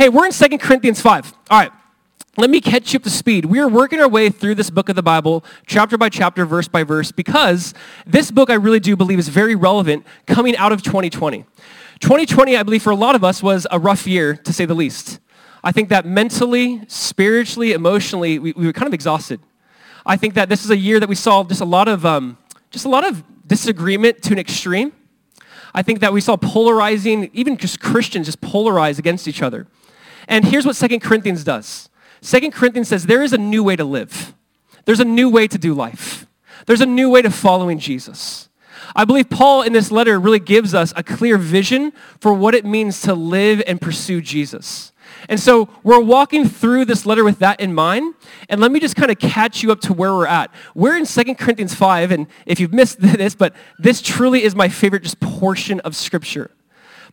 Hey, we're in 2 Corinthians 5. All right. Let me catch you up to speed. We are working our way through this book of the Bible, chapter by chapter, verse by verse, because this book I really do believe is very relevant coming out of 2020. 2020, I believe for a lot of us, was a rough year, to say the least. I think that mentally, spiritually, emotionally, we, we were kind of exhausted. I think that this is a year that we saw just a lot of, um, just a lot of disagreement to an extreme. I think that we saw polarizing, even just Christians just polarize against each other. And here's what 2 Corinthians does. 2 Corinthians says there is a new way to live. There's a new way to do life. There's a new way to following Jesus. I believe Paul in this letter really gives us a clear vision for what it means to live and pursue Jesus. And so we're walking through this letter with that in mind. And let me just kind of catch you up to where we're at. We're in 2 Corinthians 5, and if you've missed this, but this truly is my favorite just portion of Scripture.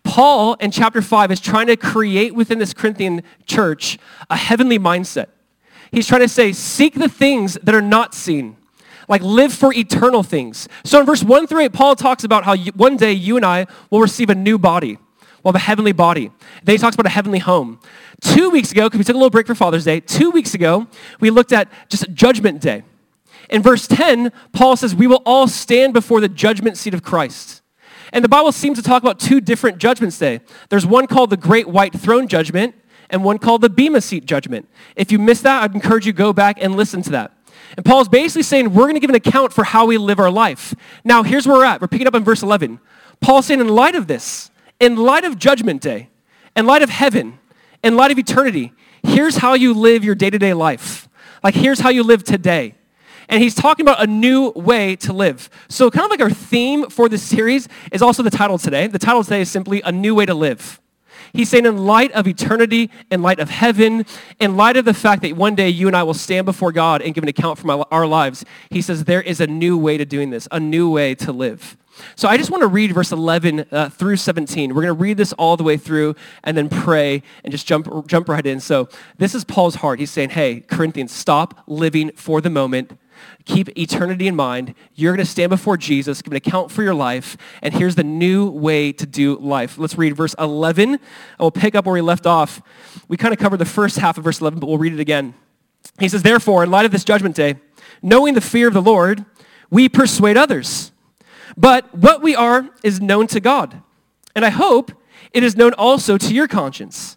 Paul in chapter 5 is trying to create within this Corinthian church a heavenly mindset. He's trying to say, seek the things that are not seen. Like live for eternal things. So in verse 1 through 8, Paul talks about how you, one day you and I will receive a new body. We'll have a heavenly body. Then he talks about a heavenly home. Two weeks ago, because we took a little break for Father's Day, two weeks ago, we looked at just Judgment Day. In verse 10, Paul says, we will all stand before the judgment seat of Christ. And the Bible seems to talk about two different judgments day. There's one called the Great White Throne Judgment and one called the Bema Seat Judgment. If you missed that, I'd encourage you to go back and listen to that. And Paul's basically saying we're going to give an account for how we live our life. Now, here's where we're at. We're picking up in verse 11. Paul's saying in light of this, in light of Judgment Day, in light of heaven, in light of eternity, here's how you live your day-to-day life. Like, here's how you live today. And he's talking about a new way to live. So kind of like our theme for this series is also the title today. The title today is simply A New Way to Live. He's saying in light of eternity, in light of heaven, in light of the fact that one day you and I will stand before God and give an account for our lives, he says there is a new way to doing this, a new way to live. So I just want to read verse 11 uh, through 17. We're going to read this all the way through and then pray and just jump, jump right in. So this is Paul's heart. He's saying, hey, Corinthians, stop living for the moment. Keep eternity in mind. You're going to stand before Jesus, give an account for your life, and here's the new way to do life. Let's read verse 11, and we'll pick up where we left off. We kind of covered the first half of verse 11, but we'll read it again. He says, Therefore, in light of this judgment day, knowing the fear of the Lord, we persuade others. But what we are is known to God. And I hope it is known also to your conscience.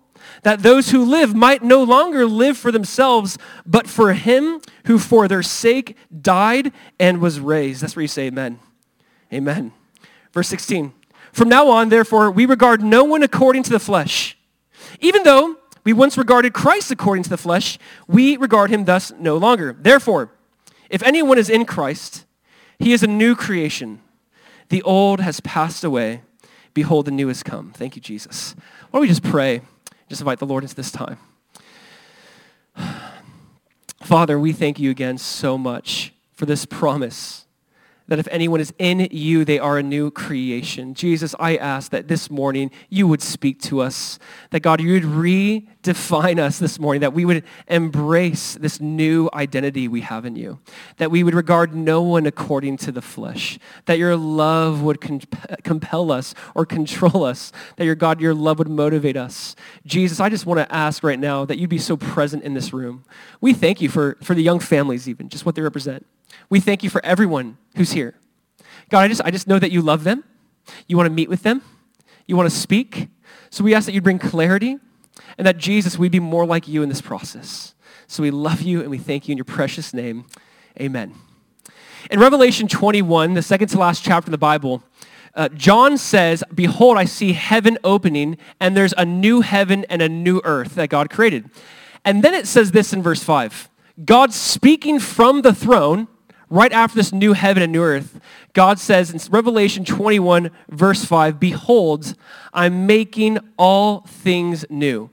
that those who live might no longer live for themselves, but for him who for their sake died and was raised. That's where you say amen. Amen. Verse 16. From now on, therefore, we regard no one according to the flesh. Even though we once regarded Christ according to the flesh, we regard him thus no longer. Therefore, if anyone is in Christ, he is a new creation. The old has passed away. Behold, the new has come. Thank you, Jesus. Why don't we just pray? Just invite the Lord into this time. Father, we thank you again so much for this promise that if anyone is in you, they are a new creation. Jesus, I ask that this morning you would speak to us, that God, you would redefine us this morning, that we would embrace this new identity we have in you, that we would regard no one according to the flesh, that your love would compel us or control us, that your God, your love would motivate us. Jesus, I just want to ask right now that you'd be so present in this room. We thank you for, for the young families even, just what they represent. We thank you for everyone who's here. God, I just, I just know that you love them. You want to meet with them. You want to speak. So we ask that you bring clarity and that Jesus, we be more like you in this process. So we love you and we thank you in your precious name. Amen. In Revelation 21, the second to last chapter in the Bible, uh, John says, Behold, I see heaven opening, and there's a new heaven and a new earth that God created. And then it says this in verse 5 God speaking from the throne right after this new heaven and new earth, God says in Revelation 21, verse 5, Behold, I'm making all things new.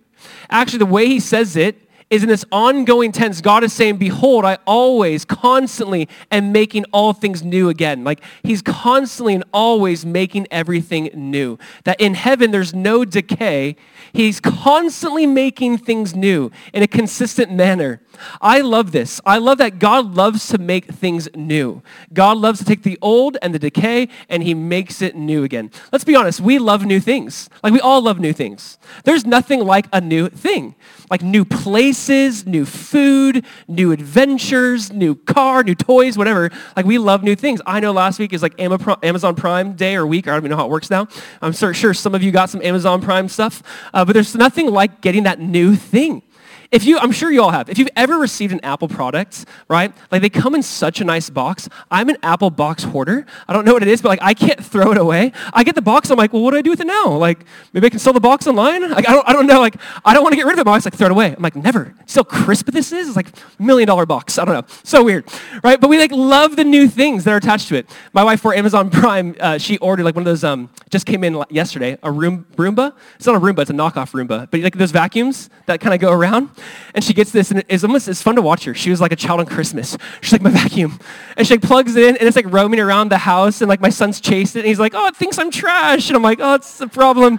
Actually, the way he says it is in this ongoing tense. God is saying, behold, I always, constantly am making all things new again. Like he's constantly and always making everything new. That in heaven, there's no decay. He's constantly making things new in a consistent manner. I love this. I love that God loves to make things new. God loves to take the old and the decay and he makes it new again. Let's be honest, we love new things. Like we all love new things. There's nothing like a new thing. Like new places, new food, new adventures, new car, new toys, whatever. Like we love new things. I know last week is like Amazon Prime day or week. I don't even know how it works now. I'm sure some of you got some Amazon Prime stuff. Uh, but there's nothing like getting that new thing. If you, I'm sure you all have. If you've ever received an Apple product, right? Like they come in such a nice box. I'm an Apple box hoarder. I don't know what it is, but like I can't throw it away. I get the box. I'm like, well, what do I do with it now? Like maybe I can sell the box online. Like I don't, I don't know. Like I don't want to get rid of. My wife's like, throw it away. I'm like, never. See how crisp this is? It's like million dollar box. I don't know. So weird, right? But we like love the new things that are attached to it. My wife for Amazon Prime, uh, she ordered like one of those. Um, just came in yesterday. A room Roomba. It's not a Roomba. It's a knockoff Roomba. But like those vacuums that kind of go around. And she gets this, and it's almost it's fun to watch her. She was like a child on Christmas. She's like my vacuum, and she like plugs it in, and it's like roaming around the house, and like my son's chased it, and he's like, oh, it thinks I'm trash, and I'm like, oh, it's a problem.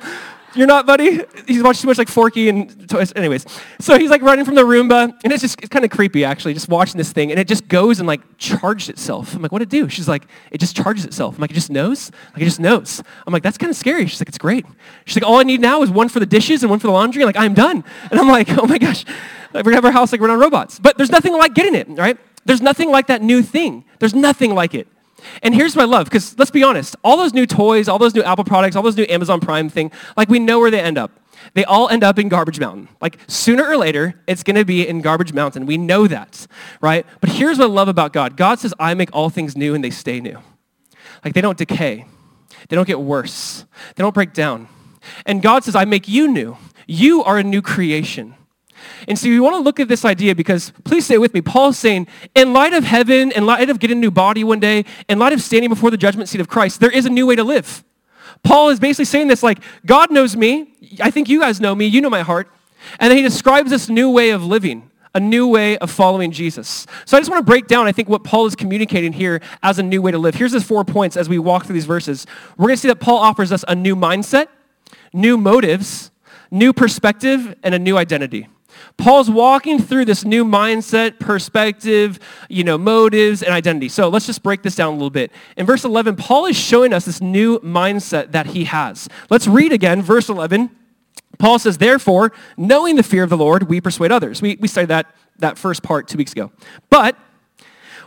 You're not, buddy? He's watched too much like Forky and toys. Anyways, so he's like running from the Roomba, and it's just it's kind of creepy actually, just watching this thing, and it just goes and like charges itself. I'm like, what'd it do? She's like, it just charges itself. I'm like, it just knows? Like, it just knows. I'm like, that's kind of scary. She's like, it's great. She's like, all I need now is one for the dishes and one for the laundry. Like, I'm done. And I'm like, oh my gosh, like, we're have our house like we're on robots. But there's nothing like getting it, right? There's nothing like that new thing. There's nothing like it. And here's I love, because let's be honest, all those new toys, all those new Apple products, all those new Amazon Prime thing, like we know where they end up. They all end up in Garbage Mountain. Like sooner or later, it's going to be in Garbage Mountain. We know that, right? But here's what I love about God. God says, I make all things new and they stay new. Like they don't decay. They don't get worse. They don't break down. And God says, I make you new. You are a new creation. And so we want to look at this idea because, please stay with me, Paul's saying, in light of heaven, in light of getting a new body one day, in light of standing before the judgment seat of Christ, there is a new way to live. Paul is basically saying this like, God knows me. I think you guys know me. You know my heart. And then he describes this new way of living, a new way of following Jesus. So I just want to break down, I think, what Paul is communicating here as a new way to live. Here's his four points as we walk through these verses. We're going to see that Paul offers us a new mindset, new motives, new perspective, and a new identity. Paul's walking through this new mindset, perspective, you know, motives, and identity. So let's just break this down a little bit. In verse 11, Paul is showing us this new mindset that he has. Let's read again, verse 11. Paul says, therefore, knowing the fear of the Lord, we persuade others. We, we studied that, that first part two weeks ago. But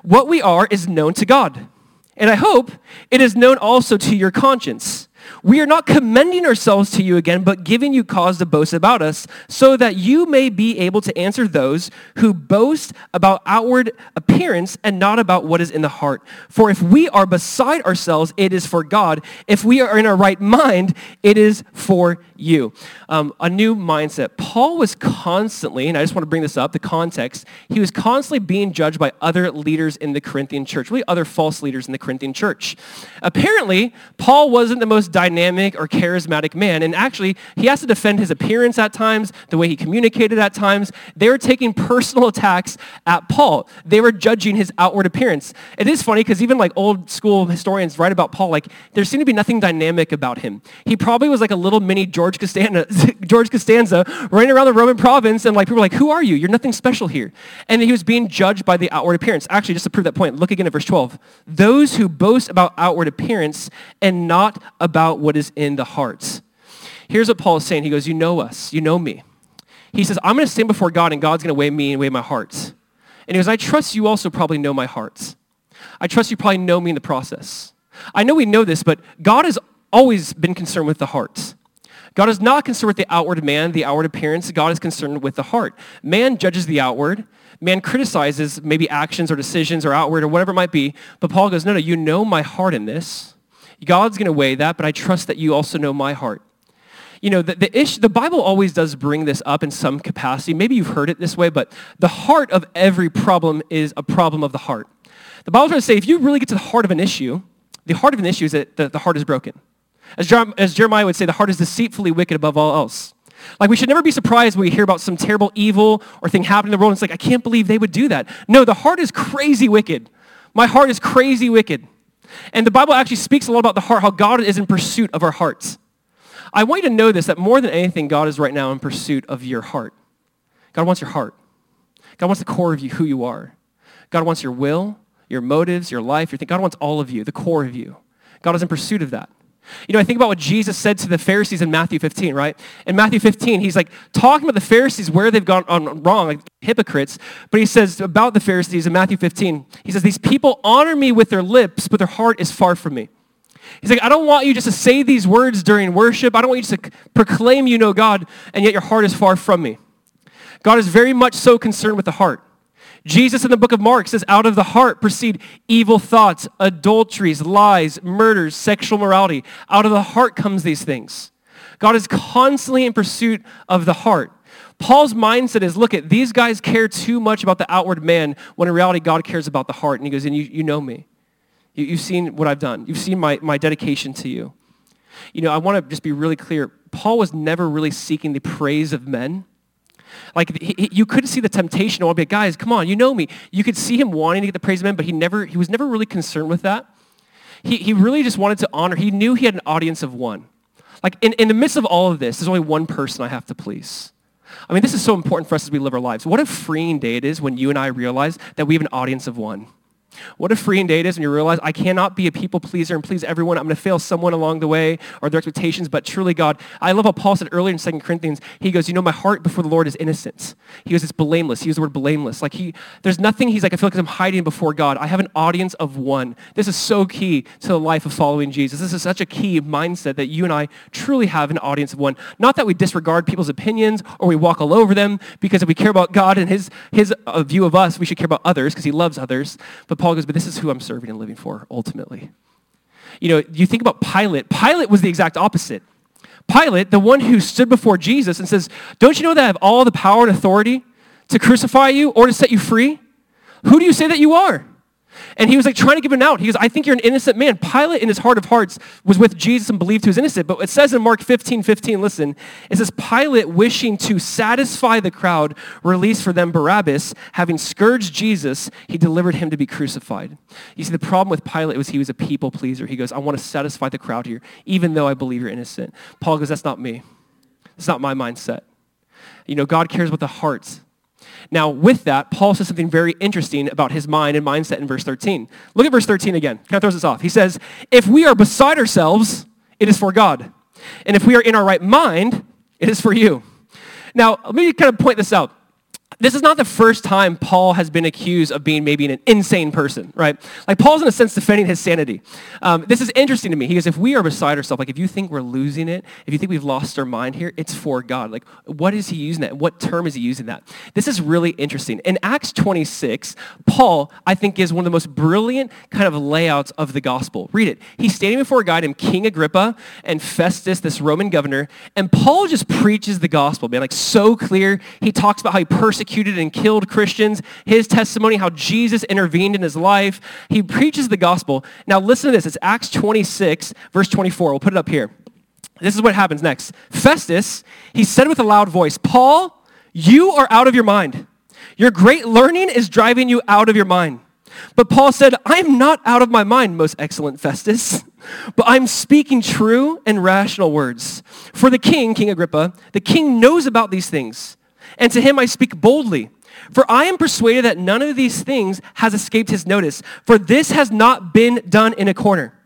what we are is known to God. And I hope it is known also to your conscience. We are not commending ourselves to you again, but giving you cause to boast about us, so that you may be able to answer those who boast about outward appearance and not about what is in the heart. For if we are beside ourselves, it is for God. If we are in our right mind, it is for you. Um, a new mindset. Paul was constantly, and I just want to bring this up, the context, he was constantly being judged by other leaders in the Corinthian church, really other false leaders in the Corinthian church. Apparently, Paul wasn't the most dynamic or charismatic man, and actually, he has to defend his appearance at times, the way he communicated at times. They were taking personal attacks at Paul. They were judging his outward appearance. It is funny because even like old school historians write about Paul, like there seemed to be nothing dynamic about him. He probably was like a little mini George George Costanza, George Costanza running around the Roman province and like people were like, who are you? You're nothing special here. And he was being judged by the outward appearance. Actually, just to prove that point, look again at verse 12. Those who boast about outward appearance and not about what is in the hearts. Here's what Paul is saying. He goes, you know us. You know me. He says, I'm going to stand before God and God's going to weigh me and weigh my heart. And he goes, I trust you also probably know my heart. I trust you probably know me in the process. I know we know this, but God has always been concerned with the heart. God is not concerned with the outward man, the outward appearance. God is concerned with the heart. Man judges the outward. Man criticizes maybe actions or decisions or outward or whatever it might be. But Paul goes, no, no, you know my heart in this. God's going to weigh that, but I trust that you also know my heart. You know, the, the, issue, the Bible always does bring this up in some capacity. Maybe you've heard it this way, but the heart of every problem is a problem of the heart. The Bible's trying to say if you really get to the heart of an issue, the heart of an issue is that the, the heart is broken. As, Jeremiah would say, the heart is deceitfully wicked above all else. Like we should never be surprised when we hear about some terrible evil or thing happening in the world. And it's like, I can't believe they would do that. No, the heart is crazy wicked. My heart is crazy wicked. And the Bible actually speaks a lot about the heart, how God is in pursuit of our hearts. I want you to know this, that more than anything, God is right now in pursuit of your heart. God wants your heart. God wants the core of you, who you are. God wants your will, your motives, your life, your thing. God wants all of you, the core of you. God is in pursuit of that. You know, I think about what Jesus said to the Pharisees in Matthew 15, right? In Matthew 15, he's like talking about the Pharisees, where they've gone on wrong, like hypocrites. But he says about the Pharisees in Matthew 15, he says, these people honor me with their lips, but their heart is far from me. He's like, I don't want you just to say these words during worship. I don't want you just to proclaim you know God, and yet your heart is far from me. God is very much so concerned with the heart. Jesus in the book of Mark says, out of the heart proceed evil thoughts, adulteries, lies, murders, sexual morality. Out of the heart comes these things. God is constantly in pursuit of the heart. Paul's mindset is, look at, these guys care too much about the outward man when in reality God cares about the heart. And he goes, and you, you know me. You, you've seen what I've done. You've seen my, my dedication to you. You know, I want to just be really clear. Paul was never really seeking the praise of men. Like he, he, you could see the temptation oh, to be like, guys, come on, you know me. You could see him wanting to get the praise of men, but he never, he was never really concerned with that. He, he really just wanted to honor. He knew he had an audience of one. Like in, in the midst of all of this, there's only one person I have to please. I mean, this is so important for us as we live our lives. What a freeing day it is when you and I realize that we have an audience of one. What a freeing day it is when you realize I cannot be a people pleaser and please everyone. I'm going to fail someone along the way or their expectations, but truly God, I love what Paul said earlier in 2 Corinthians, he goes, you know, my heart before the Lord is innocent. He goes, it's blameless. He used the word blameless. Like he, there's nothing, he's like, I feel like I'm hiding before God. I have an audience of one. This is so key to the life of following Jesus. This is such a key mindset that you and I truly have an audience of one. Not that we disregard people's opinions or we walk all over them because if we care about God and his, his uh, view of us, we should care about others because he loves others. But Paul goes, but this is who I'm serving and living for ultimately. You know, you think about Pilate. Pilate was the exact opposite. Pilate, the one who stood before Jesus and says, don't you know that I have all the power and authority to crucify you or to set you free? Who do you say that you are? And he was like trying to give him out. He goes, I think you're an innocent man. Pilate, in his heart of hearts, was with Jesus and believed he was innocent. But it says in Mark 15, 15, listen, it says, Pilate, wishing to satisfy the crowd, released for them Barabbas. Having scourged Jesus, he delivered him to be crucified. You see, the problem with Pilate was he was a people pleaser. He goes, I want to satisfy the crowd here, even though I believe you're innocent. Paul goes, that's not me. It's not my mindset. You know, God cares about the hearts now, with that, Paul says something very interesting about his mind and mindset in verse 13. Look at verse 13 again. Kind of throws us off. He says, if we are beside ourselves, it is for God. And if we are in our right mind, it is for you. Now, let me kind of point this out this is not the first time Paul has been accused of being maybe an insane person, right? Like Paul's in a sense defending his sanity. Um, this is interesting to me. He goes, if we are beside ourselves, like if you think we're losing it, if you think we've lost our mind here, it's for God. Like what is he using that? What term is he using that? This is really interesting. In Acts 26, Paul, I think, gives one of the most brilliant kind of layouts of the gospel. Read it. He's standing before a guy named King Agrippa and Festus, this Roman governor, and Paul just preaches the gospel, man, like so clear. He talks about how he persecuted persecuted and killed Christians, his testimony, how Jesus intervened in his life. He preaches the gospel. Now listen to this. It's Acts 26, verse 24. We'll put it up here. This is what happens next. Festus, he said with a loud voice, Paul, you are out of your mind. Your great learning is driving you out of your mind. But Paul said, I am not out of my mind, most excellent Festus, but I'm speaking true and rational words. For the king, King Agrippa, the king knows about these things and to him I speak boldly. For I am persuaded that none of these things has escaped his notice, for this has not been done in a corner.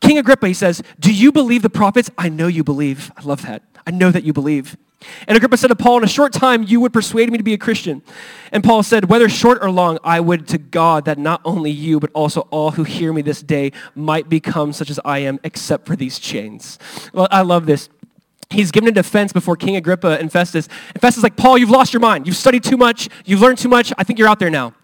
King Agrippa, he says, do you believe the prophets? I know you believe. I love that. I know that you believe. And Agrippa said to Paul, in a short time you would persuade me to be a Christian. And Paul said, whether short or long, I would to God that not only you, but also all who hear me this day might become such as I am, except for these chains. Well, I love this he's given a defense before King Agrippa and Festus. And Festus is like, Paul, you've lost your mind. You've studied too much. You've learned too much. I think you're out there now.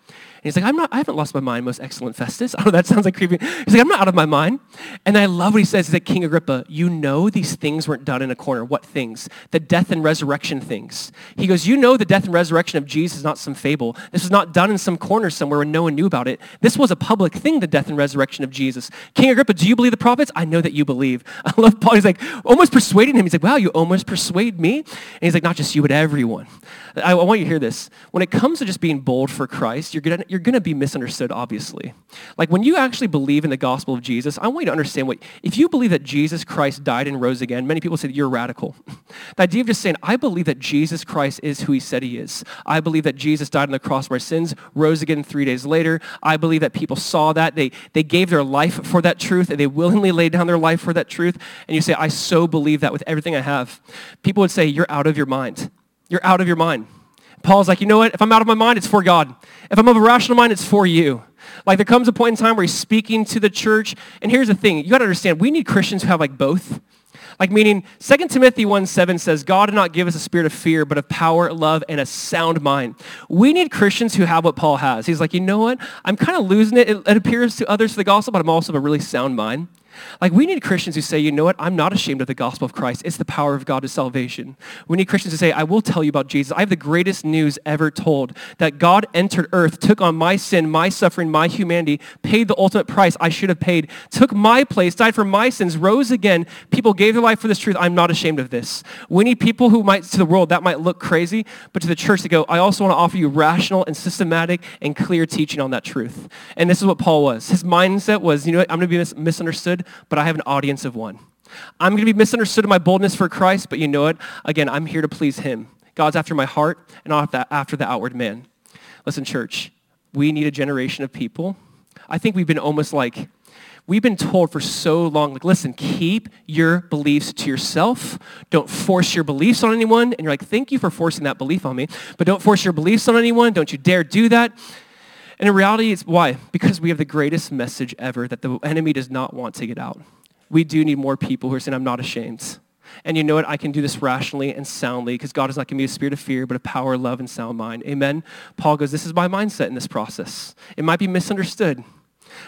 He's like, I'm not, I haven't lost my mind, most excellent Festus. I know oh, that sounds like creepy. He's like, I'm not out of my mind. And I love what he says. He's like, King Agrippa, you know these things weren't done in a corner. What things? The death and resurrection things. He goes, you know the death and resurrection of Jesus is not some fable. This was not done in some corner somewhere where no one knew about it. This was a public thing, the death and resurrection of Jesus. King Agrippa, do you believe the prophets? I know that you believe. I love Paul. He's like, almost persuading him. He's like, wow, you almost persuade me? And he's like, not just you, but everyone. I, I want you to hear this. When it comes to just being bold for Christ, you're going you're gonna be misunderstood, obviously. Like when you actually believe in the gospel of Jesus, I want you to understand what, if you believe that Jesus Christ died and rose again, many people say you're radical. the idea of just saying, I believe that Jesus Christ is who he said he is. I believe that Jesus died on the cross for our sins, rose again three days later. I believe that people saw that. They, they gave their life for that truth, and they willingly laid down their life for that truth. And you say, I so believe that with everything I have. People would say, you're out of your mind. You're out of your mind. Paul's like, you know what? If I'm out of my mind, it's for God. If I'm of a rational mind, it's for you. Like there comes a point in time where he's speaking to the church. And here's the thing. You got to understand, we need Christians who have like both. Like meaning 2 Timothy 1 7 says, God did not give us a spirit of fear, but of power, love, and a sound mind. We need Christians who have what Paul has. He's like, you know what? I'm kind of losing it. It, it appears to others to the gospel, but I'm also of a really sound mind. Like we need Christians who say, you know what, I'm not ashamed of the gospel of Christ. It's the power of God to salvation. We need Christians who say, I will tell you about Jesus. I have the greatest news ever told that God entered earth, took on my sin, my suffering, my humanity, paid the ultimate price I should have paid, took my place, died for my sins, rose again. People gave their life for this truth. I'm not ashamed of this. We need people who might, to the world, that might look crazy, but to the church to go, I also want to offer you rational and systematic and clear teaching on that truth. And this is what Paul was. His mindset was, you know what, I'm going to be mis- misunderstood but I have an audience of one. I'm going to be misunderstood in my boldness for Christ, but you know it. Again, I'm here to please him. God's after my heart and not after the outward man. Listen, church, we need a generation of people. I think we've been almost like, we've been told for so long, like, listen, keep your beliefs to yourself. Don't force your beliefs on anyone. And you're like, thank you for forcing that belief on me. But don't force your beliefs on anyone. Don't you dare do that. And in reality, it's why? Because we have the greatest message ever that the enemy does not want to get out. We do need more people who are saying, I'm not ashamed. And you know what? I can do this rationally and soundly because God has not given me a spirit of fear, but a power, love, and sound mind. Amen? Paul goes, this is my mindset in this process. It might be misunderstood,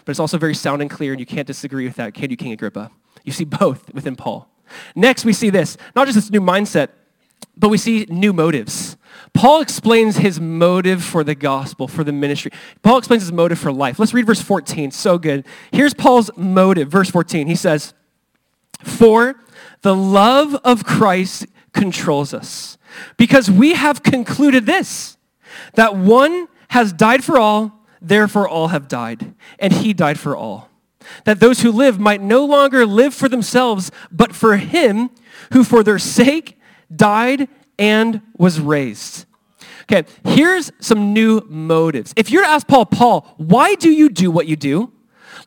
but it's also very sound and clear, and you can't disagree with that, can you, King Agrippa? You see both within Paul. Next, we see this, not just this new mindset, but we see new motives. Paul explains his motive for the gospel, for the ministry. Paul explains his motive for life. Let's read verse 14. So good. Here's Paul's motive. Verse 14. He says, For the love of Christ controls us, because we have concluded this, that one has died for all, therefore all have died, and he died for all. That those who live might no longer live for themselves, but for him who for their sake died and was raised. Okay, here's some new motives. If you're to ask Paul, Paul, why do you do what you do?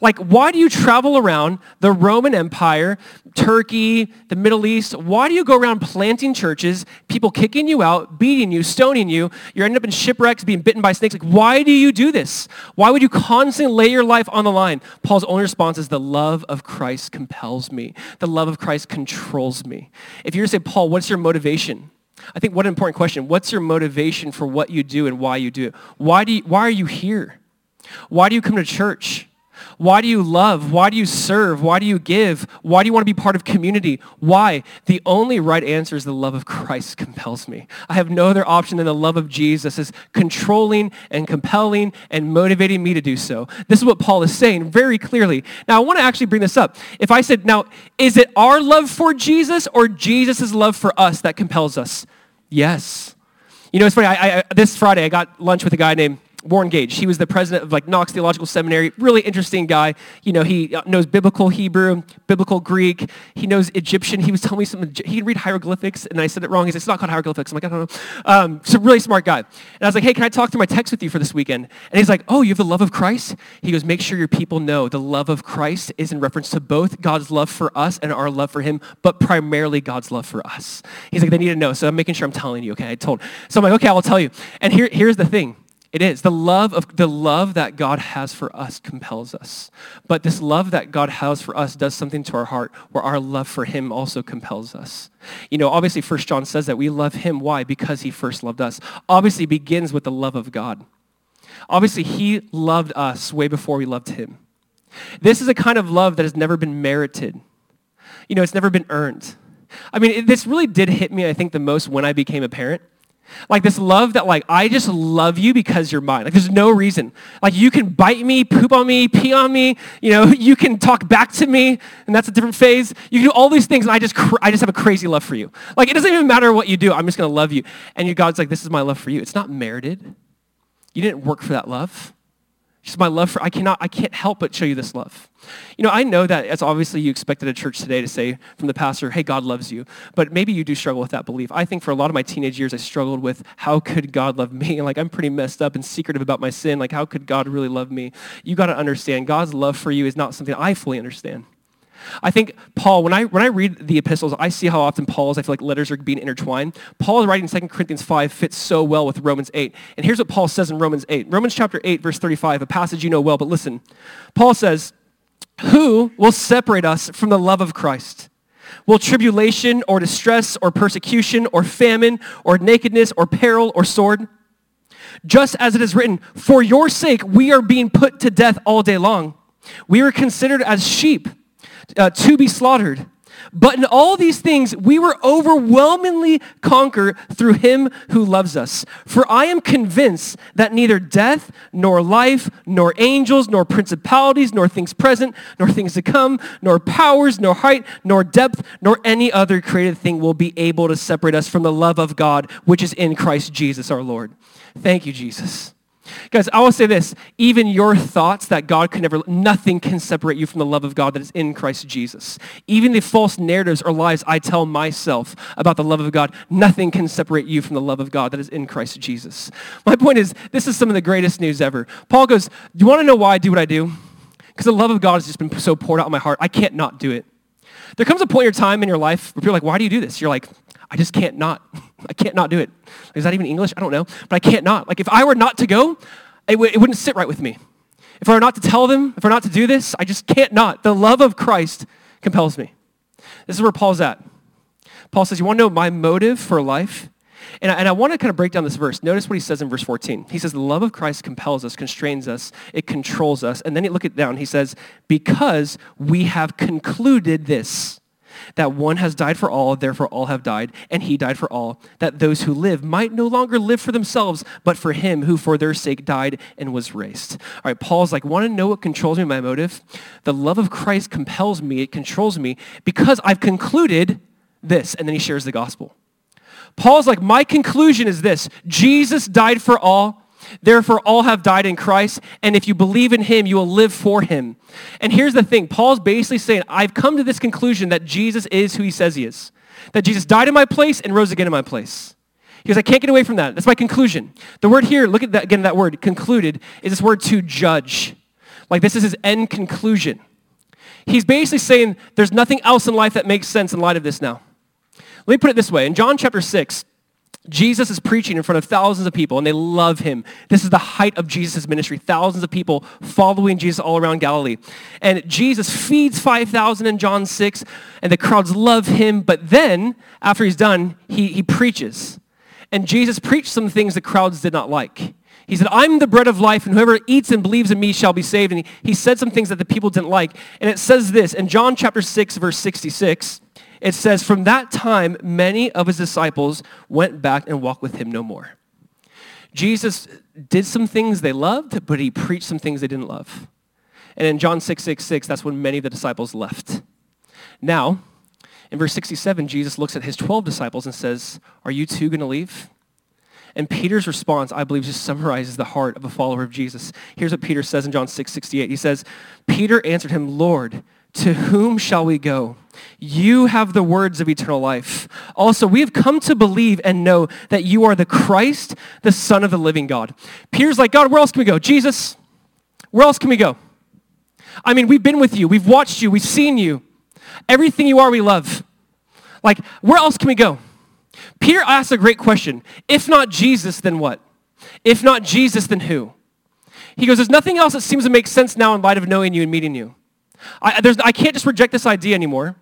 Like, why do you travel around the Roman Empire, Turkey, the Middle East? Why do you go around planting churches, people kicking you out, beating you, stoning you? You're ending up in shipwrecks, being bitten by snakes. Like, why do you do this? Why would you constantly lay your life on the line? Paul's only response is the love of Christ compels me. The love of Christ controls me. If you're to say, Paul, what's your motivation? I think what an important question. What's your motivation for what you do and why you do it? Why, do you, why are you here? Why do you come to church? Why do you love? Why do you serve? Why do you give? Why do you want to be part of community? Why? The only right answer is the love of Christ compels me. I have no other option than the love of Jesus is controlling and compelling and motivating me to do so. This is what Paul is saying very clearly. Now, I want to actually bring this up. If I said, now, is it our love for Jesus or Jesus' love for us that compels us? Yes. You know, it's funny. I, I, this Friday, I got lunch with a guy named Warren Gage. He was the president of like Knox Theological Seminary. Really interesting guy. You know, he uh, knows biblical Hebrew, biblical Greek. He knows Egyptian. He was telling me some, he can read hieroglyphics, and I said it wrong. He said, it's not called hieroglyphics. I'm like, I don't know. Um, a really smart guy. And I was like, hey, can I talk through my text with you for this weekend? And he's like, oh, you have the love of Christ? He goes, make sure your people know the love of Christ is in reference to both God's love for us and our love for him, but primarily God's love for us. He's like, they need to know. So I'm making sure I'm telling you, okay? I told. So I'm like, okay, I'll tell you. And here, here's the thing. It is. The love of the love that God has for us compels us. But this love that God has for us does something to our heart where our love for him also compels us. You know, obviously First John says that we love him why? Because he first loved us. Obviously begins with the love of God. Obviously, he loved us way before we loved him. This is a kind of love that has never been merited. You know, it's never been earned. I mean, it, this really did hit me, I think, the most when I became a parent. Like this love that like, I just love you because you're mine. Like there's no reason. Like you can bite me, poop on me, pee on me, you know, you can talk back to me, and that's a different phase. You can do all these things, and I just, cr- I just have a crazy love for you. Like it doesn't even matter what you do, I'm just gonna love you. And your God's like, this is my love for you. It's not merited. You didn't work for that love. Just my love for, I cannot, I can't help but show you this love. You know, I know that as obviously you expected a church today to say from the pastor, hey, God loves you. But maybe you do struggle with that belief. I think for a lot of my teenage years, I struggled with how could God love me? Like I'm pretty messed up and secretive about my sin. Like how could God really love me? You got to understand God's love for you is not something I fully understand. I think Paul, when I, when I read the epistles, I see how often Paul's, I feel like letters are being intertwined. Paul's writing 2 Corinthians 5 fits so well with Romans 8. And here's what Paul says in Romans 8. Romans chapter 8, verse 35, a passage you know well, but listen. Paul says, who will separate us from the love of Christ? Will tribulation or distress or persecution or famine or nakedness or peril or sword? Just as it is written, for your sake we are being put to death all day long. We are considered as sheep uh, to be slaughtered. But in all these things, we were overwhelmingly conquered through him who loves us. For I am convinced that neither death, nor life, nor angels, nor principalities, nor things present, nor things to come, nor powers, nor height, nor depth, nor any other created thing will be able to separate us from the love of God, which is in Christ Jesus our Lord. Thank you, Jesus. Guys, I will say this. Even your thoughts that God can never, nothing can separate you from the love of God that is in Christ Jesus. Even the false narratives or lies I tell myself about the love of God, nothing can separate you from the love of God that is in Christ Jesus. My point is, this is some of the greatest news ever. Paul goes, do you want to know why I do what I do? Because the love of God has just been so poured out in my heart. I can't not do it. There comes a point in your time in your life where people are like, why do you do this? You're like, I just can't not. I can't not do it. Is that even English? I don't know. But I can't not. Like if I were not to go, it, w- it wouldn't sit right with me. If I were not to tell them, if I were not to do this, I just can't not. The love of Christ compels me. This is where Paul's at. Paul says, you want to know my motive for life? And I, and I want to kind of break down this verse. Notice what he says in verse 14. He says, the love of Christ compels us, constrains us, it controls us. And then he look it down. He says, because we have concluded this that one has died for all, therefore all have died, and he died for all, that those who live might no longer live for themselves, but for him who for their sake died and was raised. All right, Paul's like, want to know what controls me, my motive? The love of Christ compels me, it controls me, because I've concluded this. And then he shares the gospel. Paul's like, my conclusion is this. Jesus died for all. Therefore, all have died in Christ, and if you believe in him, you will live for him. And here's the thing. Paul's basically saying, I've come to this conclusion that Jesus is who he says he is. That Jesus died in my place and rose again in my place. He goes, I can't get away from that. That's my conclusion. The word here, look at that again, that word, concluded, is this word to judge. Like this is his end conclusion. He's basically saying there's nothing else in life that makes sense in light of this now. Let me put it this way. In John chapter 6, Jesus is preaching in front of thousands of people, and they love him. This is the height of Jesus' ministry. Thousands of people following Jesus all around Galilee. And Jesus feeds 5,000 in John 6, and the crowds love him. But then, after he's done, he, he preaches. And Jesus preached some things the crowds did not like. He said, I'm the bread of life, and whoever eats and believes in me shall be saved. And he, he said some things that the people didn't like. And it says this in John chapter 6, verse 66 it says, From that time, many of his disciples went back and walked with him no more. Jesus did some things they loved, but he preached some things they didn't love. And in John 6, 6, 6, that's when many of the disciples left. Now, in verse 67, Jesus looks at his 12 disciples and says, Are you too going to leave? And Peter's response, I believe, just summarizes the heart of a follower of Jesus. Here's what Peter says in John 6, 68. He says, Peter answered him, Lord, to whom shall we go? You have the words of eternal life. Also, we have come to believe and know that you are the Christ, the Son of the living God. Peter's like, God, where else can we go? Jesus, where else can we go? I mean, we've been with you. We've watched you. We've seen you. Everything you are, we love. Like, where else can we go? Peter asks a great question. If not Jesus, then what? If not Jesus, then who? He goes, there's nothing else that seems to make sense now in light of knowing you and meeting you. I, I can't just reject this idea anymore.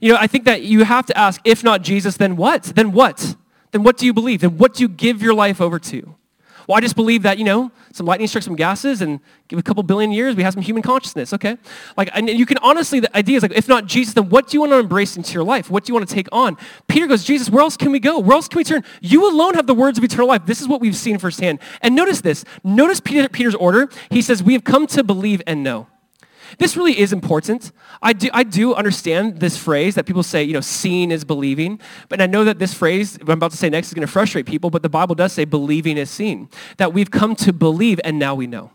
You know, I think that you have to ask, if not Jesus, then what? Then what? Then what do you believe? Then what do you give your life over to? Well, I just believe that, you know, some lightning strikes some gases and give a couple billion years, we have some human consciousness. Okay. Like, and you can honestly, the idea is like, if not Jesus, then what do you want to embrace into your life? What do you want to take on? Peter goes, Jesus, where else can we go? Where else can we turn? You alone have the words of eternal life. This is what we've seen firsthand. And notice this. Notice Peter, Peter's order. He says, we have come to believe and know. This really is important. I do, I do understand this phrase that people say, you know, seeing is believing. But I know that this phrase, I'm about to say next, is going to frustrate people, but the Bible does say believing is seen. That we've come to believe and now we know.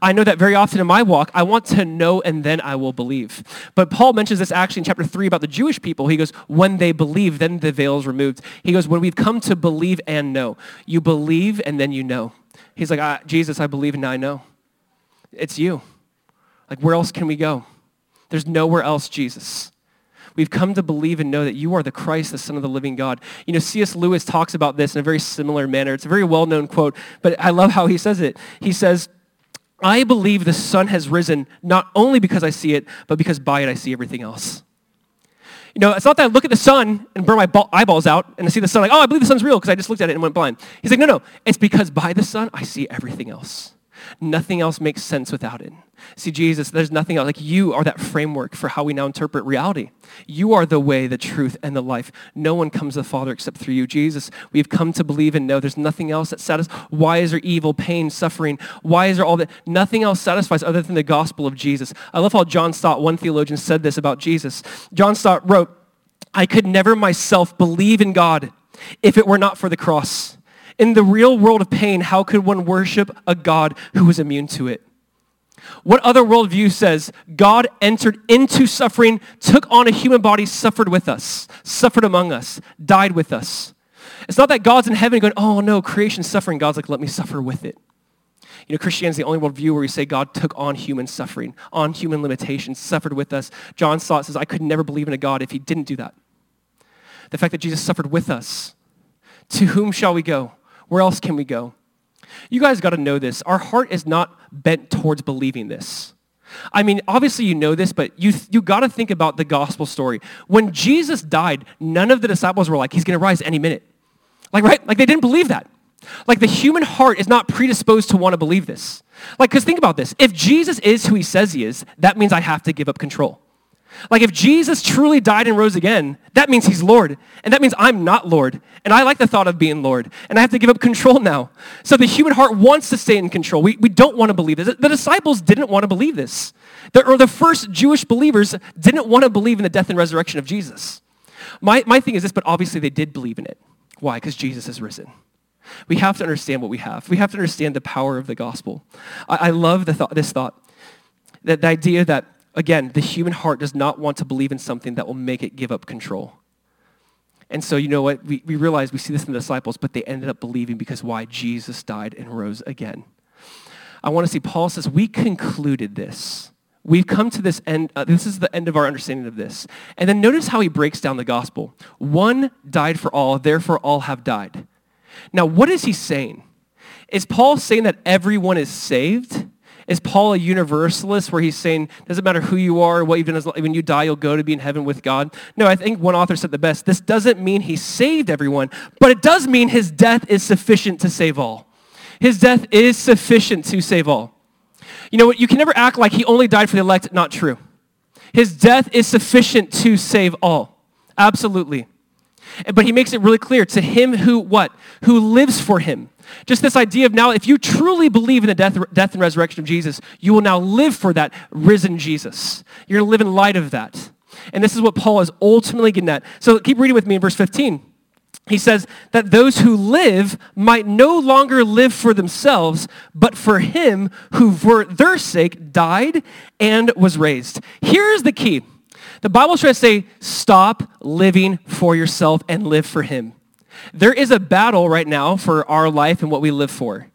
I know that very often in my walk, I want to know and then I will believe. But Paul mentions this actually in chapter 3 about the Jewish people. He goes, when they believe, then the veil is removed. He goes, when we've come to believe and know. You believe and then you know. He's like, Jesus, I believe and now I know. It's you. Like, where else can we go? There's nowhere else, Jesus. We've come to believe and know that you are the Christ, the Son of the living God. You know, C.S. Lewis talks about this in a very similar manner. It's a very well-known quote, but I love how he says it. He says, I believe the sun has risen not only because I see it, but because by it I see everything else. You know, it's not that I look at the sun and burn my eyeballs out and I see the sun like, oh, I believe the sun's real because I just looked at it and went blind. He's like, no, no, it's because by the sun I see everything else. Nothing else makes sense without it. See, Jesus, there's nothing else. Like you are that framework for how we now interpret reality. You are the way, the truth, and the life. No one comes to the Father except through you. Jesus, we've come to believe and know there's nothing else that satisfies. Why is there evil, pain, suffering? Why is there all that? Nothing else satisfies other than the gospel of Jesus. I love how John Stott, one theologian, said this about Jesus. John Stott wrote, I could never myself believe in God if it were not for the cross. In the real world of pain, how could one worship a God who was immune to it? What other worldview says God entered into suffering, took on a human body, suffered with us, suffered among us, died with us? It's not that God's in heaven going, oh no, creation suffering. God's like, let me suffer with it. You know, Christianity is the only worldview where we say God took on human suffering, on human limitations, suffered with us. John Stott says, I could never believe in a God if he didn't do that. The fact that Jesus suffered with us. To whom shall we go? Where else can we go? You guys got to know this. Our heart is not bent towards believing this. I mean, obviously you know this, but you, you got to think about the gospel story. When Jesus died, none of the disciples were like, he's going to rise any minute. Like, right? Like they didn't believe that. Like the human heart is not predisposed to want to believe this. Like, because think about this. If Jesus is who he says he is, that means I have to give up control. Like if Jesus truly died and rose again, that means he's Lord. And that means I'm not Lord. And I like the thought of being Lord. And I have to give up control now. So the human heart wants to stay in control. We, we don't want to believe this. The disciples didn't want to believe this. The, or the first Jewish believers didn't want to believe in the death and resurrection of Jesus. My, my thing is this, but obviously they did believe in it. Why? Because Jesus has risen. We have to understand what we have. We have to understand the power of the gospel. I, I love the thought, this thought, that the idea that Again, the human heart does not want to believe in something that will make it give up control. And so, you know what? We, we realize we see this in the disciples, but they ended up believing because why? Jesus died and rose again. I want to see, Paul says, we concluded this. We've come to this end. Uh, this is the end of our understanding of this. And then notice how he breaks down the gospel. One died for all, therefore all have died. Now, what is he saying? Is Paul saying that everyone is saved? Is Paul a universalist where he's saying, doesn't matter who you are, what you've done, when you die, you'll go to be in heaven with God? No, I think one author said the best. This doesn't mean he saved everyone, but it does mean his death is sufficient to save all. His death is sufficient to save all. You know what? You can never act like he only died for the elect. Not true. His death is sufficient to save all. Absolutely. But he makes it really clear to him who what? Who lives for him. Just this idea of now, if you truly believe in the death, death and resurrection of Jesus, you will now live for that risen Jesus. You're going to live in light of that. And this is what Paul is ultimately getting at. So keep reading with me in verse 15. He says that those who live might no longer live for themselves, but for him who for their sake died and was raised. Here's the key. The Bible tries to say, stop living for yourself and live for him. There is a battle right now for our life and what we live for.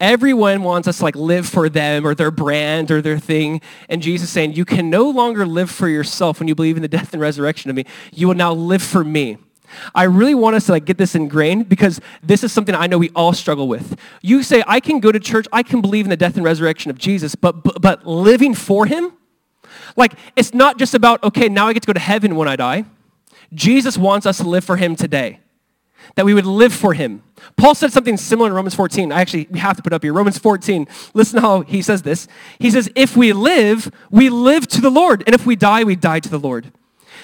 Everyone wants us to like live for them or their brand or their thing. And Jesus saying, you can no longer live for yourself when you believe in the death and resurrection of me. You will now live for me. I really want us to like get this ingrained because this is something I know we all struggle with. You say, I can go to church, I can believe in the death and resurrection of Jesus, but, but, but living for him? Like, it's not just about, okay, now I get to go to heaven when I die. Jesus wants us to live for him today. that we would live for him. Paul said something similar in Romans 14. I actually, we have to put up here. Romans 14. Listen how he says this. He says, if we live, we live to the Lord. And if we die, we die to the Lord.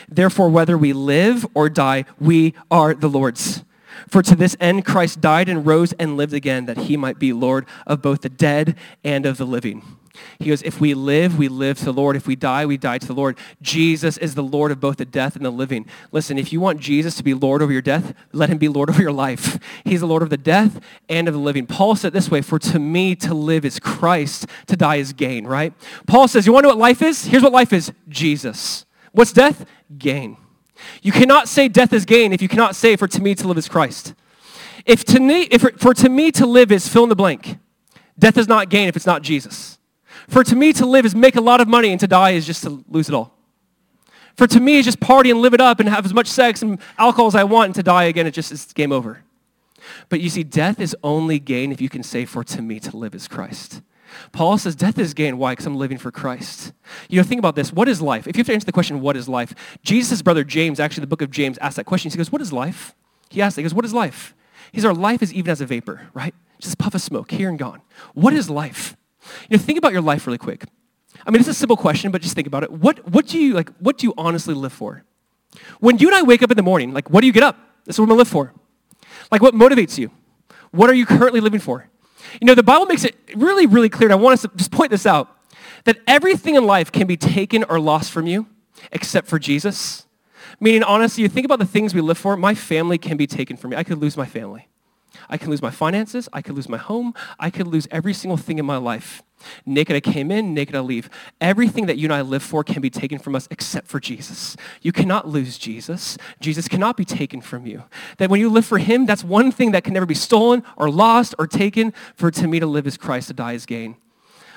Therefore, whether we live or die, we are the Lord's. For to this end Christ died and rose and lived again, that he might be Lord of both the dead and of the living. He goes, if we live, we live to the Lord. If we die, we die to the Lord. Jesus is the Lord of both the death and the living. Listen, if you want Jesus to be Lord over your death, let him be Lord over your life. He's the Lord of the death and of the living. Paul said this way, for to me to live is Christ, to die is gain, right? Paul says, you want to know what life is? Here's what life is, Jesus. What's death? Gain. You cannot say death is gain if you cannot say for to me to live is Christ. If to me, if for to me to live is fill in the blank, death is not gain if it's not Jesus. For to me to live is make a lot of money and to die is just to lose it all. For to me is just party and live it up and have as much sex and alcohol as I want and to die again, it just is game over. But you see, death is only gain if you can say for to me to live is Christ. Paul says death is gain. Why? Because I'm living for Christ. You know, think about this. What is life? If you have to answer the question, what is life? Jesus' brother James, actually the book of James, asked that question. He goes, what is life? He asked, he goes, what is life? He says, our life is even as a vapor, right? Just a puff of smoke, here and gone. What is life? You know, think about your life really quick. I mean, it's a simple question, but just think about it. What, what do you, like, what do you honestly live for? When you and I wake up in the morning, like, what do you get up? This is what I'm gonna live for. Like, what motivates you? What are you currently living for? You know, the Bible makes it really, really clear, and I want us to just point this out, that everything in life can be taken or lost from you except for Jesus. Meaning, honestly, you think about the things we live for, my family can be taken from me. I could lose my family. I can lose my finances. I could lose my home. I could lose every single thing in my life. Naked I came in, naked I leave. Everything that you and I live for can be taken from us except for Jesus. You cannot lose Jesus. Jesus cannot be taken from you. That when you live for him, that's one thing that can never be stolen or lost or taken. For to me to live is Christ, to die is gain.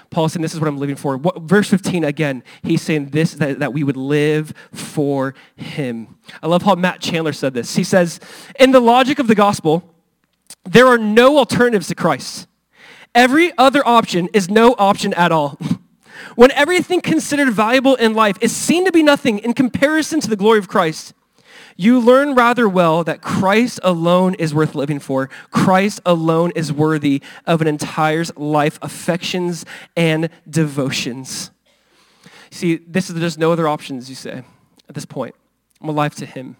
Paul saying, this is what I'm living for. What, verse 15, again, he's saying this, that, that we would live for him. I love how Matt Chandler said this. He says, in the logic of the gospel, there are no alternatives to Christ. Every other option is no option at all. when everything considered valuable in life is seen to be nothing in comparison to the glory of Christ, you learn rather well that Christ alone is worth living for. Christ alone is worthy of an entire life, affections and devotions. See, this is there's no other options, you say, at this point. I'm alive to him.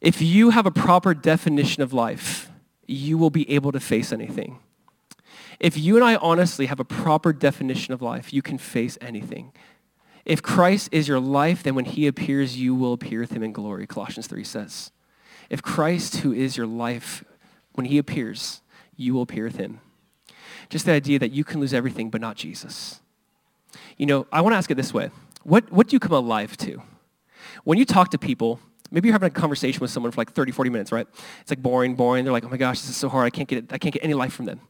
If you have a proper definition of life, you will be able to face anything. If you and I honestly have a proper definition of life, you can face anything. If Christ is your life, then when he appears, you will appear with him in glory, Colossians 3 says. If Christ, who is your life, when he appears, you will appear with him. Just the idea that you can lose everything but not Jesus. You know, I want to ask it this way. What, what do you come alive to? When you talk to people, Maybe you're having a conversation with someone for like 30, 40 minutes, right? It's like boring, boring. They're like, oh my gosh, this is so hard. I can't get it. I can't get any life from them.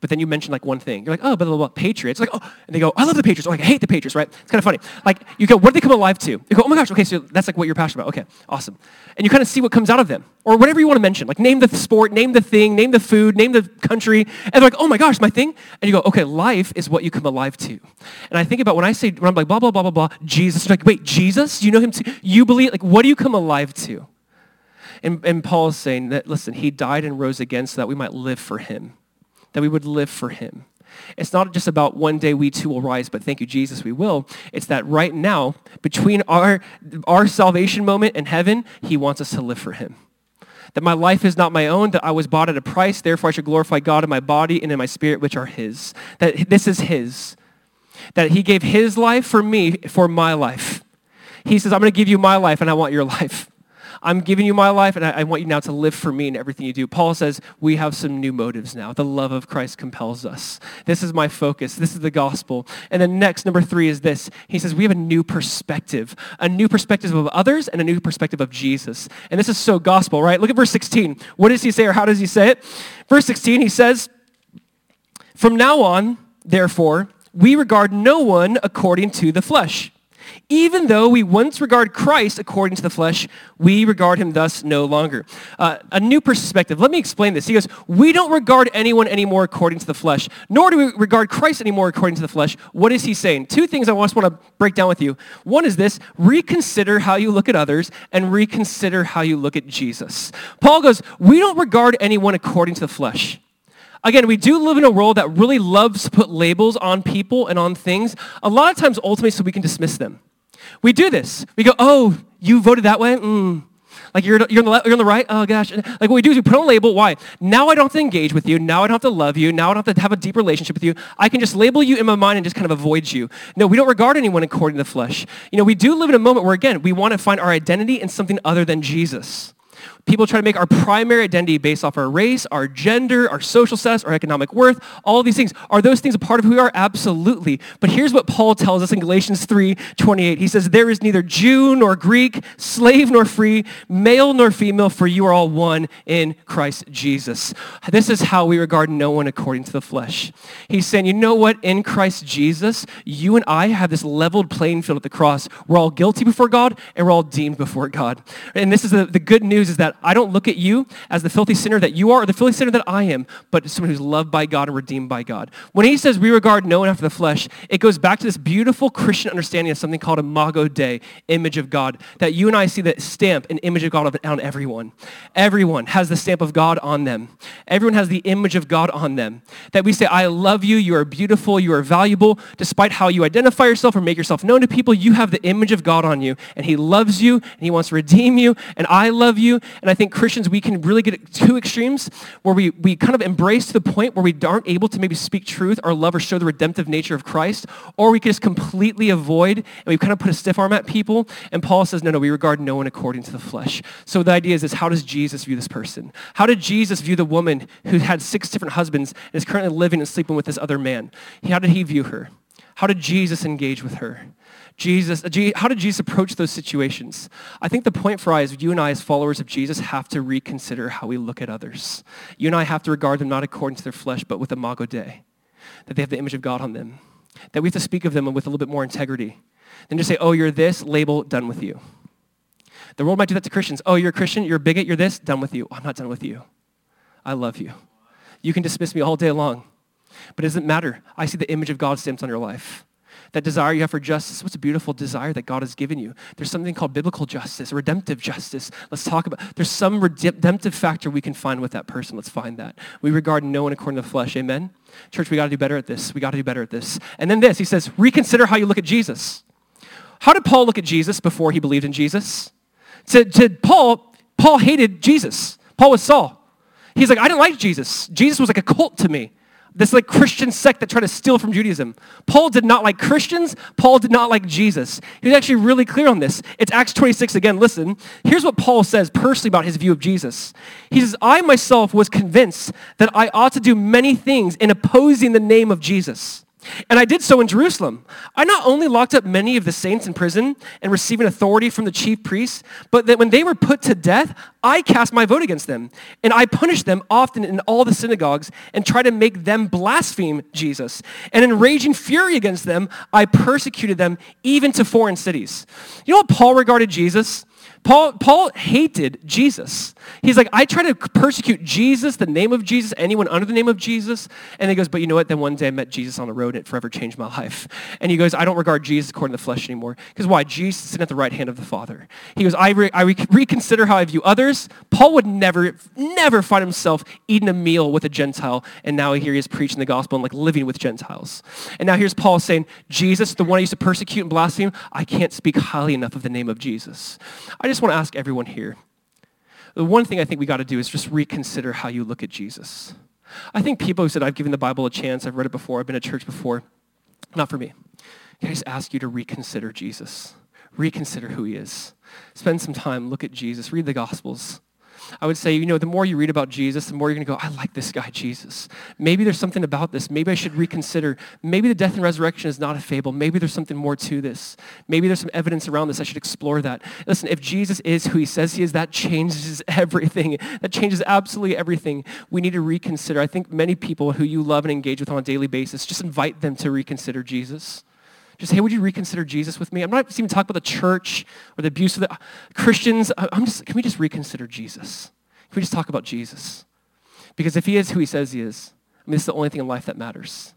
But then you mention like one thing. You're like, oh, blah, blah, blah, Patriots. Like, oh, and they go, I love the Patriots. Or like, I hate the Patriots, right? It's kind of funny. Like, you go, what do they come alive to? You go, oh my gosh, okay, so that's like what you're passionate about. Okay, awesome. And you kind of see what comes out of them. Or whatever you want to mention. Like, name the sport, name the thing, name the food, name the country. And they're like, oh my gosh, my thing. And you go, okay, life is what you come alive to. And I think about when I say, when I'm like, blah, blah, blah, blah, blah, Jesus. like, wait, Jesus? You know him too? You believe, like, what do you come alive to? And, and Paul is saying that, listen, he died and rose again so that we might live for him, that we would live for him. It's not just about one day we too will rise, but thank you, Jesus, we will. It's that right now, between our, our salvation moment and heaven, he wants us to live for him. That my life is not my own, that I was bought at a price, therefore I should glorify God in my body and in my spirit, which are his. That this is his. That he gave his life for me, for my life. He says, I'm going to give you my life and I want your life. I'm giving you my life, and I, I, want you now to live for me in everything you do. Paul says, we have some new motives now. The love of Christ compels us. This is my focus. This is the gospel. And then next, number three is this. He says, we have a new perspective, a new perspective of others and a new perspective of Jesus. And this is so gospel, right? Look at verse 16. What does he say, or how does he say it? Verse 16, he says, from now on, therefore, we regard no one according to the flesh. Even though we once regard Christ according to the flesh, we regard him thus no longer. Uh, a new perspective. Let me explain this. He goes, we don't regard anyone anymore according to the flesh, nor do we regard Christ anymore according to the flesh. What is he saying? Two things I just want to break down with you. One is this, reconsider how you look at others and reconsider how you look at Jesus. Paul goes, we don't regard anyone according to the flesh. Again, we do live in a world that really loves to put labels on people and on things, a lot of times ultimately so we can dismiss them. We do this. We go, oh, you voted that way? Mm. Like you're, you're, on the you're on the right? Oh gosh. Like what we do is we put on a label. Why? Now I don't have to engage with you. Now I don't have to love you. Now I don't have to have a deep relationship with you. I can just label you in my mind and just kind of avoid you. No, we don't regard anyone according to the flesh. You know, we do live in a moment where, again, we want to find our identity in something other than Jesus. People try to make our primary identity based off our race, our gender, our social status, our economic worth, all these things. Are those things a part of who we are? Absolutely. But here's what Paul tells us in Galatians 3, 28. He says, there is neither Jew nor Greek, slave nor free, male nor female, for you are all one in Christ Jesus. This is how we regard no one according to the flesh. He's saying, you know what? In Christ Jesus, you and I have this leveled playing field at the cross. We're all guilty before God and we're all deemed before God. And this is the, the good news is that I don't look at you as the filthy sinner that you are or the filthy sinner that I am, but someone who's loved by God and redeemed by God. When he says we regard no one after the flesh, it goes back to this beautiful Christian understanding of something called imago Dei, image of God, that you and I see that stamp an image of God on everyone. Everyone has the stamp of God on them. Everyone has the image of God on them. That we say, I love you, you are beautiful, you are valuable, despite how you identify yourself or make yourself known to people, you have the image of God on you, and he loves you, and he wants to redeem you, and I love you, and I think Christians, we can really get two extremes where we, we kind of embrace to the point where we aren't able to maybe speak truth or love or show the redemptive nature of Christ, or we can just completely avoid and we kind of put a stiff arm at people. And Paul says, no, no, we regard no one according to the flesh. So the idea is, is how does Jesus view this person? How did Jesus view the woman who had six different husbands and is currently living and sleeping with this other man? How did he view her? How did Jesus engage with her? Jesus, uh, how did Jesus approach those situations? I think the point for us is you and I as followers of Jesus have to reconsider how we look at others. You and I have to regard them not according to their flesh, but with imago Dei, that they have the image of God on them, that we have to speak of them with a little bit more integrity than just say, oh, you're this, label, done with you. The world might do that to Christians. Oh, you're a Christian, you're a bigot, you're this, done with you. I'm not done with you. I love you. You can dismiss me all day long, but it doesn't matter. I see the image of God stamped on your life that desire you have for justice, what's a beautiful desire that God has given you? There's something called biblical justice, redemptive justice. Let's talk about, there's some redemptive factor we can find with that person. Let's find that. We regard no one according to the flesh. Amen? Church, we got to do better at this. We got to do better at this. And then this, he says, reconsider how you look at Jesus. How did Paul look at Jesus before he believed in Jesus? To, to Paul, Paul hated Jesus. Paul was Saul. He's like, I didn't like Jesus. Jesus was like a cult to me this like Christian sect that tried to steal from Judaism. Paul did not like Christians. Paul did not like Jesus. He was actually really clear on this. It's Acts 26 again. Listen, here's what Paul says personally about his view of Jesus. He says, I myself was convinced that I ought to do many things in opposing the name of Jesus. And I did so in Jerusalem. I not only locked up many of the saints in prison and receiving authority from the chief priests, but that when they were put to death, I cast my vote against them. And I punished them often in all the synagogues and tried to make them blaspheme Jesus. And in raging fury against them, I persecuted them even to foreign cities. You know what Paul regarded Jesus? Paul, Paul hated Jesus. He's like, I try to persecute Jesus, the name of Jesus, anyone under the name of Jesus. And he goes, but you know what? Then one day I met Jesus on the road and it forever changed my life. And he goes, I don't regard Jesus according to the flesh anymore. Because why? Jesus is sitting at the right hand of the Father. He goes, I, re- I re- reconsider how I view others. Paul would never, never find himself eating a meal with a Gentile. And now here he is preaching the gospel and like living with Gentiles. And now here's Paul saying, Jesus, the one I used to persecute and blaspheme, I can't speak highly enough of the name of Jesus. I just want to ask everyone here, the one thing I think we got to do is just reconsider how you look at Jesus. I think people who said, I've given the Bible a chance, I've read it before, I've been to church before, not for me. Can I just ask you to reconsider Jesus? Reconsider who he is. Spend some time, look at Jesus, read the Gospels. I would say, you know, the more you read about Jesus, the more you're going to go, I like this guy, Jesus. Maybe there's something about this. Maybe I should reconsider. Maybe the death and resurrection is not a fable. Maybe there's something more to this. Maybe there's some evidence around this. I should explore that. Listen, if Jesus is who he says he is, that changes everything. That changes absolutely everything. We need to reconsider. I think many people who you love and engage with on a daily basis, just invite them to reconsider Jesus. Just, hey, would you reconsider Jesus with me? I'm not even talking about the church or the abuse of the Christians. I'm just, can we just reconsider Jesus? Can we just talk about Jesus? Because if he is who he says he is, I mean, is the only thing in life that matters.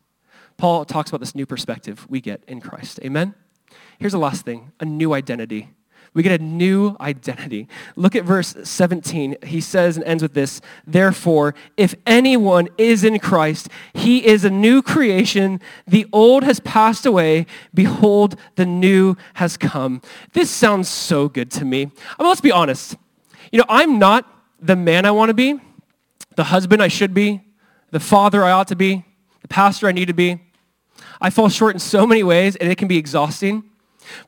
Paul talks about this new perspective we get in Christ. Amen? Here's the last thing a new identity. We get a new identity. Look at verse 17. He says and ends with this Therefore, if anyone is in Christ, he is a new creation. The old has passed away. Behold, the new has come. This sounds so good to me. I mean, let's be honest. You know, I'm not the man I want to be, the husband I should be, the father I ought to be, the pastor I need to be. I fall short in so many ways, and it can be exhausting.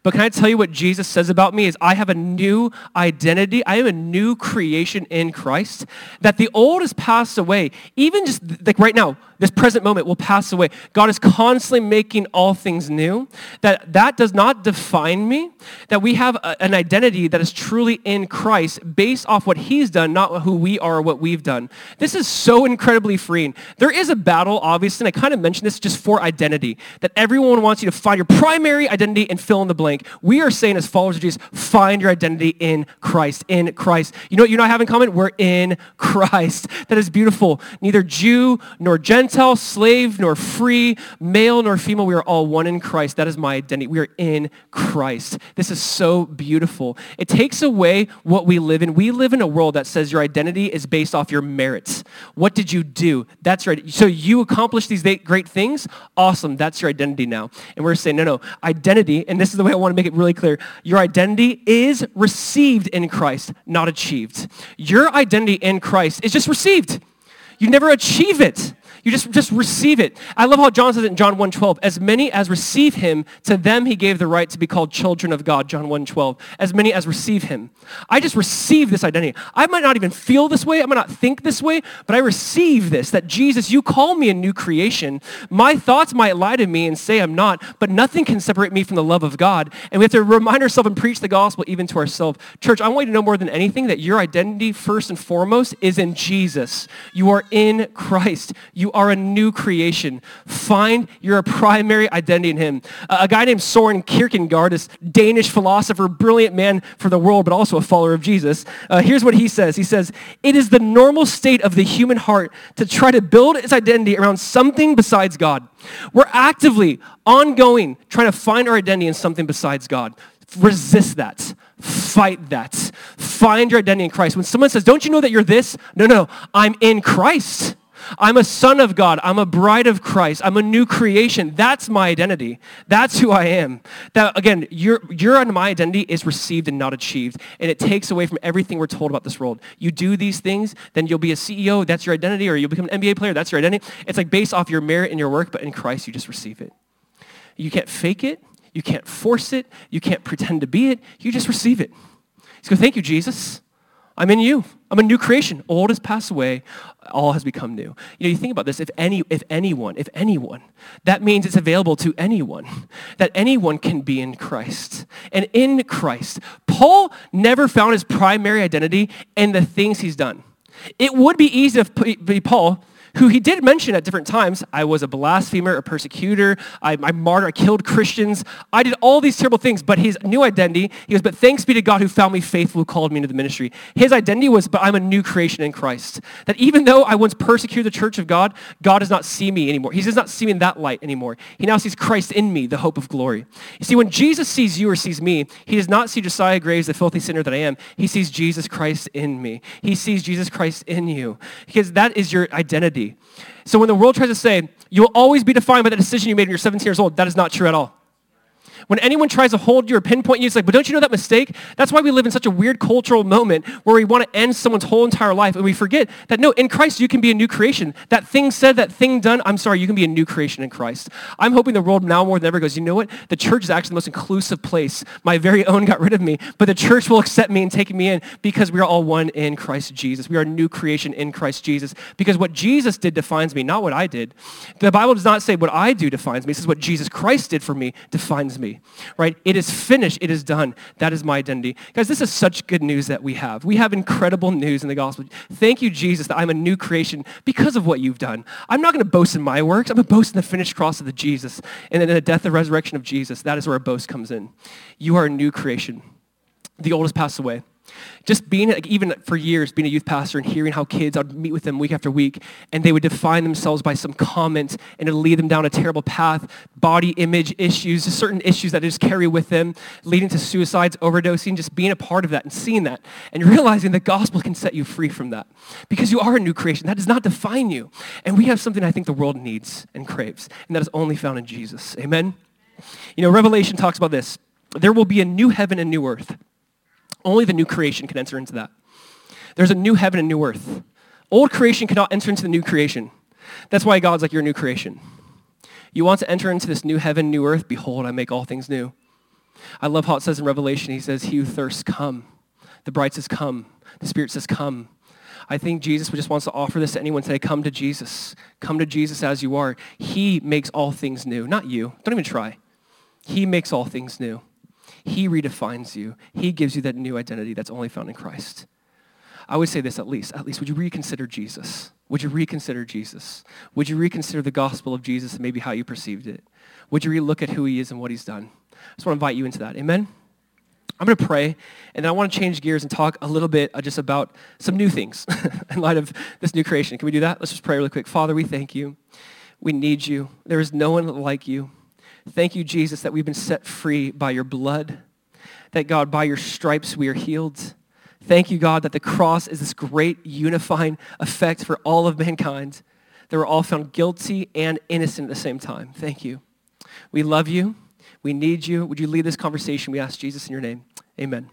But can I tell you what Jesus says about me is I have a new identity. I am a new creation in Christ. That the old has passed away. Even just like right now, this present moment will pass away. God is constantly making all things new. That that does not define me. That we have a, an identity that is truly in Christ based off what he's done, not who we are or what we've done. This is so incredibly freeing. There is a battle, obviously, and I kind of mentioned this just for identity. That everyone wants you to find your primary identity and fill in the blank. We are saying as followers of Jesus, find your identity in Christ, in Christ. You know what you know I have in common? We're in Christ. That is beautiful. Neither Jew nor Gentile, slave nor free, male nor female, we are all one in Christ. That is my identity. We are in Christ. This is so beautiful. It takes away what we live in. We live in a world that says your identity is based off your merits. What did you do? That's right. So you accomplished these great things? Awesome. That's your identity now. And we're saying, no, no, identity, and this is the way I want to make it really clear. Your identity is received in Christ, not achieved. Your identity in Christ is just received. You never achieve it. You just, just receive it. I love how John says it in John 1.12. As many as receive him, to them he gave the right to be called children of God, John 1.12. As many as receive him. I just receive this identity. I might not even feel this way. I might not think this way, but I receive this, that Jesus, you call me a new creation. My thoughts might lie to me and say I'm not, but nothing can separate me from the love of God. And we have to remind ourselves and preach the gospel even to ourselves. Church, I want you to know more than anything that your identity, first and foremost, is in Jesus. You are in Christ. You are a new creation. Find your primary identity in him. A guy named Soren Kierkegaard, this Danish philosopher, brilliant man for the world, but also a follower of Jesus. Uh, here's what he says. He says, it is the normal state of the human heart to try to build its identity around something besides God. We're actively, ongoing, trying to find our identity in something besides God. Resist that. Fight that. Find your identity in Christ. When someone says, don't you know that you're this? No, no, I'm in Christ. I'm a son of God. I'm a bride of Christ. I'm a new creation. That's my identity. That's who I am. That again, your your and my identity is received and not achieved, and it takes away from everything we're told about this world. You do these things, then you'll be a CEO. That's your identity, or you'll become an NBA player. That's your identity. It's like based off your merit and your work, but in Christ, you just receive it. You can't fake it. You can't force it. You can't pretend to be it. You just receive it. So thank you, Jesus. I'm in you. I'm a new creation. Old has passed away. All has become new. You know, you think about this. If any, if anyone, if anyone, that means it's available to anyone. That anyone can be in Christ. And in Christ, Paul never found his primary identity in the things he's done. It would be easy to be Paul who he did mention at different times, I was a blasphemer, a persecutor, I, I martyred, I killed Christians. I did all these terrible things, but his new identity, he goes, but thanks be to God who found me faithful, who called me into the ministry. His identity was, but I'm a new creation in Christ. That even though I once persecuted the church of God, God does not see me anymore. He does not see me in that light anymore. He now sees Christ in me, the hope of glory. You see, when Jesus sees you or sees me, he does not see Josiah Graves, the filthy sinner that I am. He sees Jesus Christ in me. He sees Jesus Christ in you. Because that is your identity. So when the world tries to say, you will always be defined by the decision you made when you're 17 years old, that is not true at all. When anyone tries to hold you or pinpoint you, it's like, but don't you know that mistake? That's why we live in such a weird cultural moment where we want to end someone's whole entire life and we forget that no, in Christ you can be a new creation. That thing said, that thing done, I'm sorry, you can be a new creation in Christ. I'm hoping the world now more than ever goes, you know what? The church is actually the most inclusive place. My very own got rid of me, but the church will accept me and take me in because we are all one in Christ Jesus. We are a new creation in Christ Jesus because what Jesus did defines me, not what I did. The Bible does not say what I do defines me. It says what Jesus Christ did for me defines me. Right? It is finished. It is done. That is my identity. Guys, this is such good news that we have. We have incredible news in the gospel. Thank you, Jesus, that I'm a new creation because of what you've done. I'm not going to boast in my works. I'm going to boast in the finished cross of the Jesus and in the death and resurrection of Jesus. That is where our boast comes in. You are a new creation. The old has passed away. Just being, like, even for years, being a youth pastor and hearing how kids, I'd meet with them week after week, and they would define themselves by some comment, and it'd lead them down a terrible path, body image issues, certain issues that they just carry with them, leading to suicides, overdosing, just being a part of that and seeing that, and realizing the gospel can set you free from that. Because you are a new creation. That does not define you. And we have something I think the world needs and craves, and that is only found in Jesus. Amen? You know, Revelation talks about this. There will be a new heaven and new earth. Only the new creation can enter into that. There's a new heaven and new earth. Old creation cannot enter into the new creation. That's why God's like, you're a new creation. You want to enter into this new heaven, new earth? Behold, I make all things new. I love how it says in Revelation, he says, he who thirsts, come. The bride says, come. The Spirit says, come. I think Jesus just wants to offer this to anyone today. Come to Jesus. Come to Jesus as you are. He makes all things new, not you. Don't even try. He makes all things new. He redefines you. He gives you that new identity that's only found in Christ. I would say this at least. At least, would you reconsider Jesus? Would you reconsider Jesus? Would you reconsider the gospel of Jesus and maybe how you perceived it? Would you relook at who he is and what he's done? I just want to invite you into that. Amen? I'm going to pray, and I want to change gears and talk a little bit uh, just about some new things in light of this new creation. Can we do that? Let's just pray really quick. Father, we thank you. We need you. There is no one like you. Thank you, Jesus, that we've been set free by your blood. That, God, by your stripes we are healed. Thank you, God, that the cross is this great unifying effect for all of mankind. That we're all found guilty and innocent at the same time. Thank you. We love you. We need you. Would you lead this conversation? We ask Jesus in your name. Amen.